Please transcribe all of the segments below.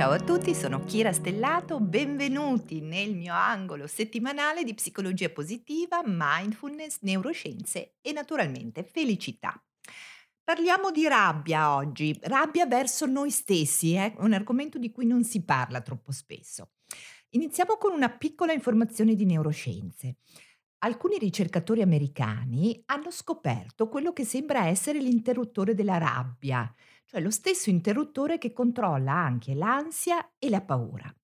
Ciao a tutti, sono Kira Stellato, benvenuti nel mio angolo settimanale di psicologia positiva, mindfulness, neuroscienze e naturalmente felicità. Parliamo di rabbia oggi, rabbia verso noi stessi, è eh? un argomento di cui non si parla troppo spesso. Iniziamo con una piccola informazione di neuroscienze. Alcuni ricercatori americani hanno scoperto quello che sembra essere l'interruttore della rabbia, cioè lo stesso interruttore che controlla anche l'ansia e la paura.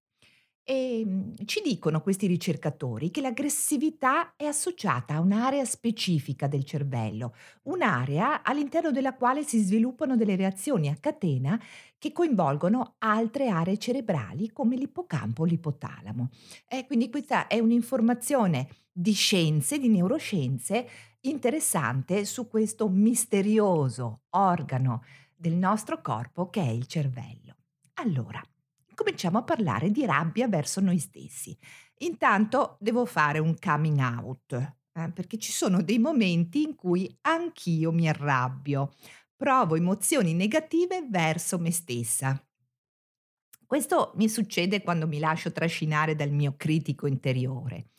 E mm, ci dicono questi ricercatori che l'aggressività è associata a un'area specifica del cervello, un'area all'interno della quale si sviluppano delle reazioni a catena che coinvolgono altre aree cerebrali come l'ippocampo o l'ipotalamo. E quindi questa è un'informazione di scienze, di neuroscienze, interessante su questo misterioso organo del nostro corpo che è il cervello. Allora, cominciamo a parlare di rabbia verso noi stessi. Intanto devo fare un coming out, eh, perché ci sono dei momenti in cui anch'io mi arrabbio, provo emozioni negative verso me stessa. Questo mi succede quando mi lascio trascinare dal mio critico interiore.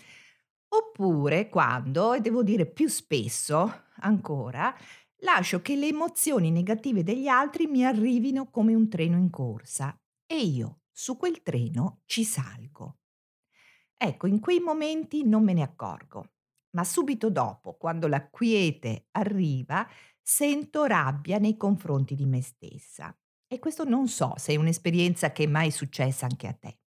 Oppure quando, e devo dire più spesso ancora, lascio che le emozioni negative degli altri mi arrivino come un treno in corsa e io su quel treno ci salgo. Ecco, in quei momenti non me ne accorgo, ma subito dopo, quando la quiete arriva, sento rabbia nei confronti di me stessa. E questo non so se è un'esperienza che è mai successa anche a te.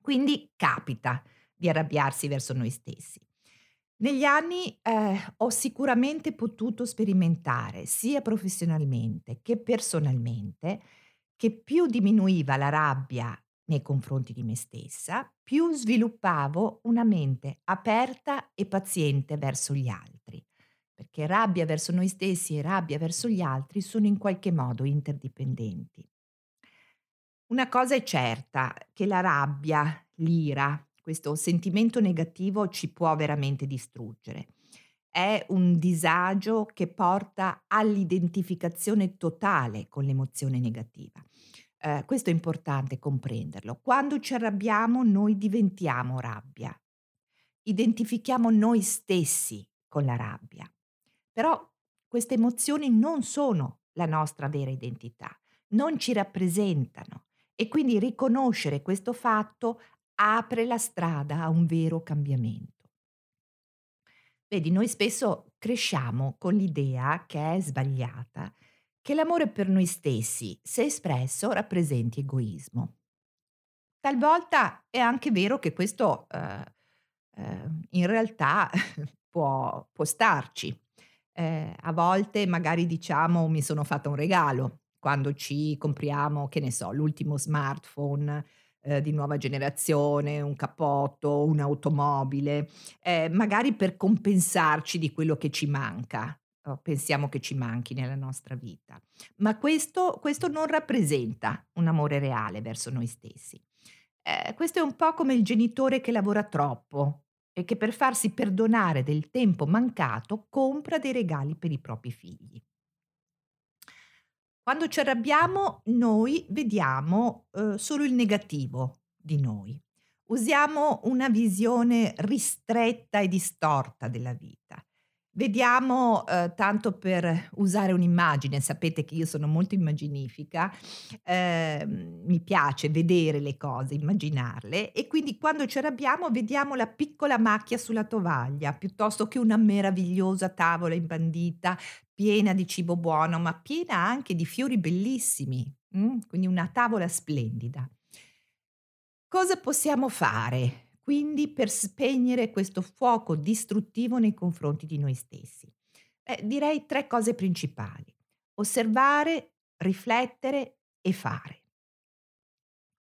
Quindi capita di arrabbiarsi verso noi stessi. Negli anni eh, ho sicuramente potuto sperimentare, sia professionalmente che personalmente, che più diminuiva la rabbia nei confronti di me stessa, più sviluppavo una mente aperta e paziente verso gli altri, perché rabbia verso noi stessi e rabbia verso gli altri sono in qualche modo interdipendenti. Una cosa è certa, che la rabbia, l'ira, questo sentimento negativo ci può veramente distruggere è un disagio che porta all'identificazione totale con l'emozione negativa. Eh, questo è importante comprenderlo. Quando ci arrabbiamo noi diventiamo rabbia, identifichiamo noi stessi con la rabbia. Però queste emozioni non sono la nostra vera identità, non ci rappresentano e quindi riconoscere questo fatto apre la strada a un vero cambiamento. Vedi, noi spesso cresciamo con l'idea, che è sbagliata, che l'amore per noi stessi, se espresso, rappresenti egoismo. Talvolta è anche vero che questo eh, eh, in realtà può, può starci. Eh, a volte magari diciamo mi sono fatta un regalo quando ci compriamo, che ne so, l'ultimo smartphone, eh, di nuova generazione, un cappotto, un'automobile, eh, magari per compensarci di quello che ci manca. o pensiamo che ci manchi nella nostra vita. Ma questo, questo non rappresenta un amore reale verso noi stessi. Eh, questo è un po' come il genitore che lavora troppo e che per farsi perdonare del tempo mancato compra dei regali per i propri figli. Quando ci arrabbiamo noi vediamo, uhm, solo il negativo di noi. Usiamo una visione ristretta e distorta della vita. Vediamo, uhm, tanto per usare un'immagine, sapete che io sono molto immaginifica, ehm, mi piace vedere le cose, immaginarle e quindi quando ci arrabbiamo vediamo la piccola macchia sulla tovaglia, piuttosto che una meravigliosa tavola imbandita, piena di cibo buono, ma piena anche di fiori bellissimi, mh? quindi una tavola splendida. Cosa possiamo fare quindi per spegnere questo fuoco distruttivo nei confronti di noi stessi? Eh, direi tre cose principali. Osservare, riflettere e fare.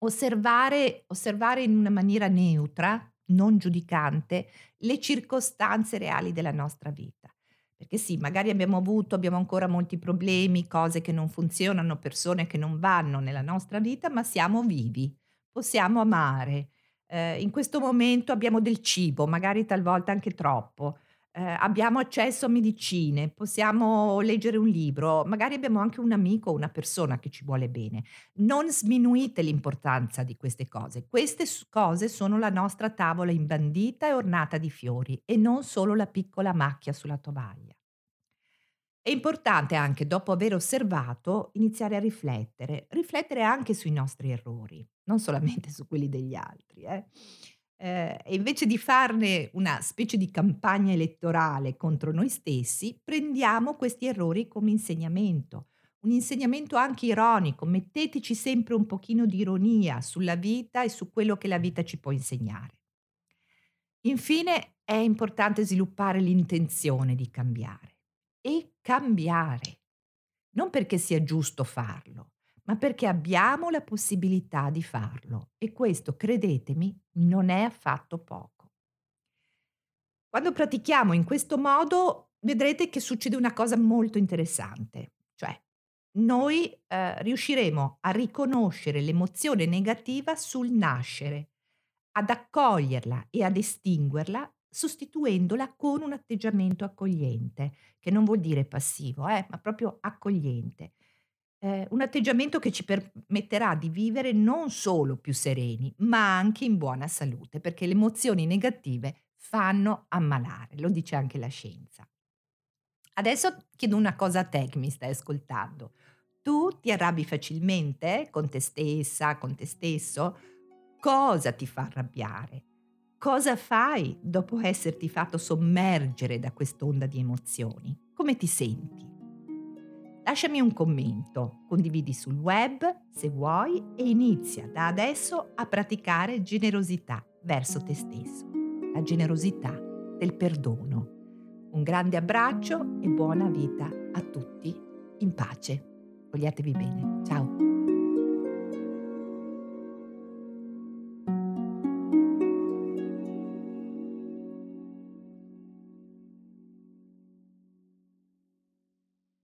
Osservare, osservare in una maniera neutra, non giudicante, le circostanze reali della nostra vita. Perché sì, magari abbiamo avuto, abbiamo ancora molti problemi, cose che non funzionano, persone che non vanno nella nostra vita, ma siamo vivi, possiamo amare. Eh, in questo momento abbiamo del cibo, magari talvolta anche troppo. ehm, abbiamo accesso a medicine, possiamo leggere un libro, magari abbiamo anche un amico o una persona che ci vuole bene. Non sminuite l'importanza di queste cose. Queste cose sono la nostra tavola imbandita e ornata di fiori e non solo la piccola macchia sulla tovaglia. È importante anche, dopo aver osservato, iniziare a riflettere, riflettere anche sui nostri errori, non solamente su quelli degli altri, eh. Ehm, e invece di farne una specie di campagna elettorale contro noi stessi, prendiamo questi errori come insegnamento, un insegnamento anche ironico, metteteci sempre un pochino di ironia sulla vita e su quello che la vita ci può insegnare. Infine è importante sviluppare l'intenzione di cambiare e cambiare, non perché sia giusto farlo, ma perché abbiamo la possibilità di farlo e questo, credetemi, non è affatto poco. Quando pratichiamo in questo modo vedrete che succede una cosa molto interessante, cioè noi eh, riusciremo a riconoscere l'emozione negativa sul nascere, ad accoglierla e ad estinguerla sostituendola con un atteggiamento accogliente, che non vuol dire passivo, eh, ma proprio accogliente. Eh, un atteggiamento che ci permetterà di vivere non solo più sereni, ma anche in buona salute, perché le emozioni negative fanno ammalare, lo dice anche la scienza. Adesso chiedo una cosa a te che mi stai ascoltando. Tu ti arrabbi facilmente con te stessa, con te stesso? Cosa ti fa arrabbiare? Cosa fai dopo esserti fatto sommergere da quest'onda di emozioni? Come ti senti? Lasciami un commento, condividi sul web se vuoi e inizia da adesso a praticare generosità verso te stesso, la generosità del perdono. Un grande abbraccio e buona vita a tutti in pace. Vogliatevi bene. Ciao.